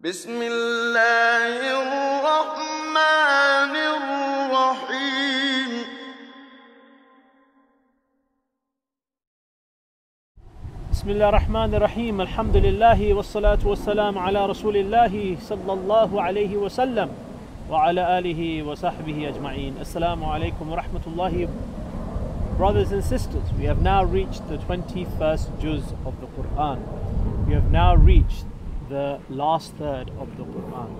بسم الله الرحمن الرحيم. بسم الله الرحمن الرحيم. الحمد لله والصلاة والسلام على رسول الله صلى الله عليه وسلم وعلى آله وصحبه أجمعين. السلام عليكم ورحمة الله. Brothers and sisters, we have now reached the 21st juz of the Quran. We have now reached the last third of the Quran.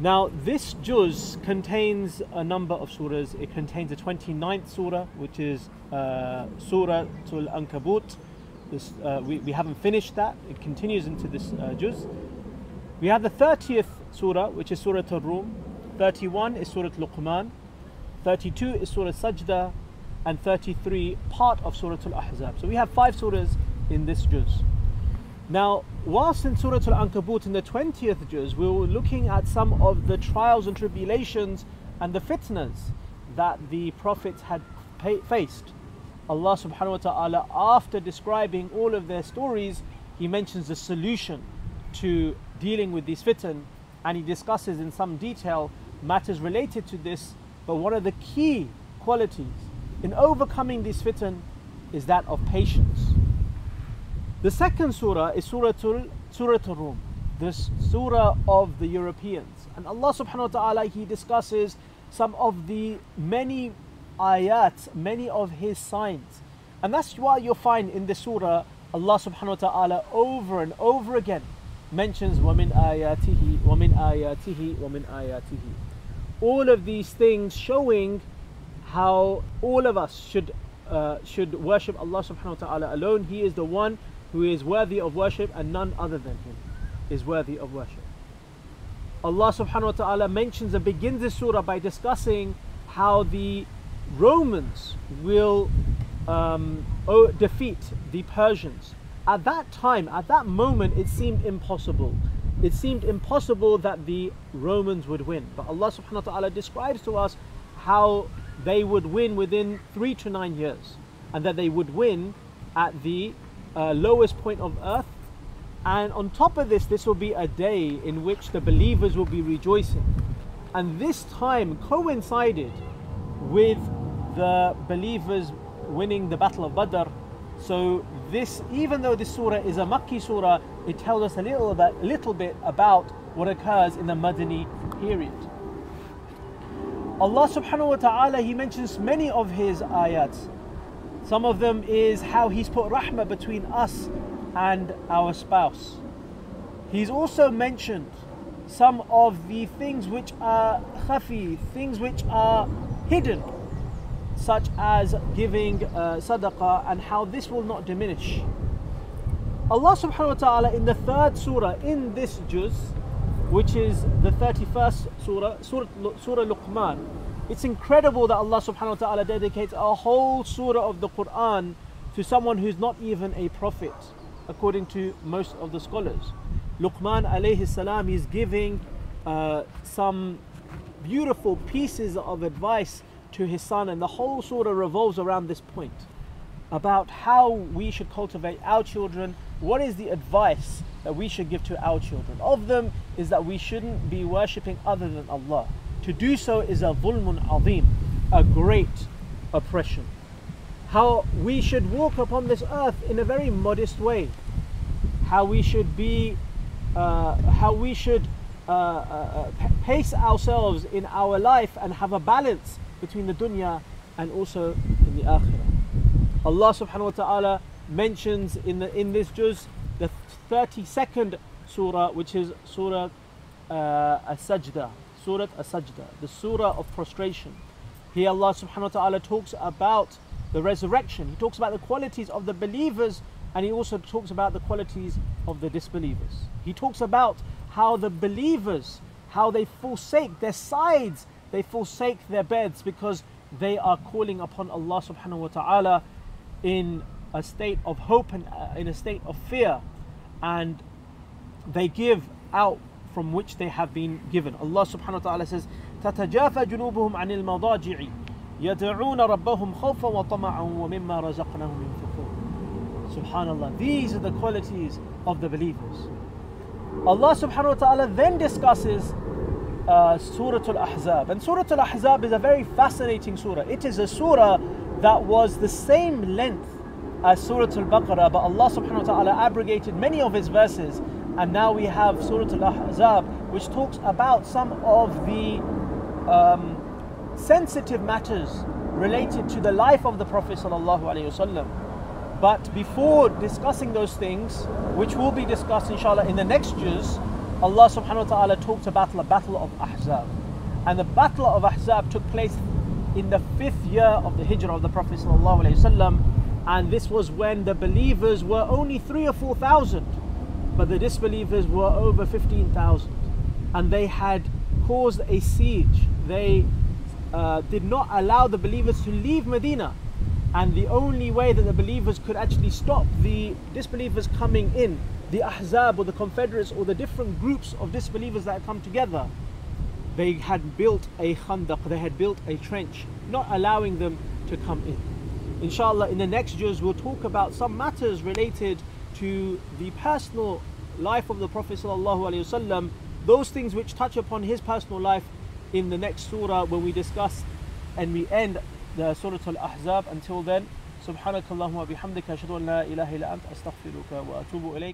Now, this juz contains a number of surahs. It contains the 29th surah, which is uh, Surah Tul Ankabut. This, uh, we, we haven't finished that, it continues into this uh, juz. We have the 30th surah, which is Surah Al Rum. 31 is Surah Luqman. 32 is Surah Sajda. And 33, part of Surah Al Ahzab. So we have five surahs in this juz. Now, whilst in Surah Al Ankabut in the 20th juz, we were looking at some of the trials and tribulations and the fitnas that the prophets had faced. Allah subhanahu wa ta'ala, after describing all of their stories, He mentions the solution to dealing with these fitan and He discusses in some detail matters related to this. But one of the key qualities in overcoming these fitan is that of patience. The second surah is Surah Surah Rum, this surah of the Europeans. And Allah subhanahu wa ta'ala he discusses some of the many ayat, many of his signs. And that's why you'll find in the surah Allah subhanahu wa ta'ala over and over again mentions وَمِنْ آيَاتِهِ وَمِنْ آيَاتِهِ وَمِنْ آيَاتِهِ All of these things showing how all of us should uh, should worship Allah subhanahu wa ta'ala alone. He is the one who is worthy of worship and none other than him is worthy of worship. Allah subhanahu wa ta'ala mentions and begins this surah by discussing how the Romans will um, defeat the Persians. At that time, at that moment, it seemed impossible. It seemed impossible that the Romans would win. But Allah subhanahu wa ta'ala describes to us how they would win within three to nine years, and that they would win at the uh, lowest point of earth. And on top of this, this will be a day in which the believers will be rejoicing. And this time coincided with the believers winning the Battle of Badr. So this, even though this surah is a Makki surah, it tells us a little little bit about what occurs in the Madani period. Allah subhanahu wa ta'ala, He mentions many of His ayats. Some of them is how He's put rahmah between us and our spouse. He's also mentioned some of the things which are khafi, things which are hidden, such as giving uh, sadaqah and how this will not diminish. Allah subhanahu wa ta'ala in the third surah in this juz, which is the 31st surah, Surah, surah Luqman. It's incredible that Allah subhanahu wa ta'ala dedicates a whole surah of the Quran to someone who's not even a prophet, according to most of the scholars. Luqman alayhi salam is giving uh, some beautiful pieces of advice to his son, and the whole surah revolves around this point about how we should cultivate our children. What is the advice that we should give to our children? Of them is that we shouldn't be worshipping other than Allah. To do so is a vulmun azim, a great oppression. How we should walk upon this earth in a very modest way. How we should be, uh, how we should uh, uh, pace ourselves in our life and have a balance between the dunya and also in the akhirah. Allah subhanahu wa ta'ala mentions in, the, in this juz the 32nd surah, which is Surah uh, As-Sajda, Surah As-Sajda, the surah of prostration. Here Allah subhanahu wa ta'ala talks about the resurrection. He talks about the qualities of the believers and he also talks about the qualities of the disbelievers. He talks about how the believers, how they forsake their sides, they forsake their beds because they are calling upon Allah subhanahu wa ta'ala in a state of hope and uh, in a state of fear and they give out from which they have been given. Allah subhanahu wa ta'ala says, تتجافى جنوبهم عن المضاجع يدعون ربهم خوفا وطمعا ومما رزقناهم ينفقون. Subhanallah. These are the qualities of the believers. Allah subhanahu wa ta'ala then discusses uh, Surah Al Ahzab. And Surah Al Ahzab is a very fascinating surah. It is a surah that was the same length as Surah Al Baqarah, but Allah subhanahu wa ta'ala abrogated many of its verses. and now we have Surah Al Ahzab, which talks about some of the um, sensitive matters related to the life of the Prophet wasallam. But before discussing those things, which will be discussed inshallah in the next juz, Allah subhanahu wa ta'ala talked about the battle of Ahzab. And the battle of Ahzab took place in the fifth year of the hijrah of the Prophet wasallam. And this was when the believers were only three or four thousand, but the disbelievers were over 15,000. And they had caused a siege. They uh, did not allow the believers to leave Medina. And the only way that the believers could actually stop the disbelievers coming in, the Ahzab or the Confederates or the different groups of disbelievers that had come together, they had built a khandaq, they had built a trench, not allowing them to come in. Inshallah, in the next juz, we'll talk about some matters related to the personal life of the Prophet ﷺ, those things which touch upon his personal life in the next surah when we discuss and we end the Surah Al-Ahzab. Until then, سبحانك اللهم وبحمدك أشهد أن لا إله إلا أنت أستغفرك وأتوب إليك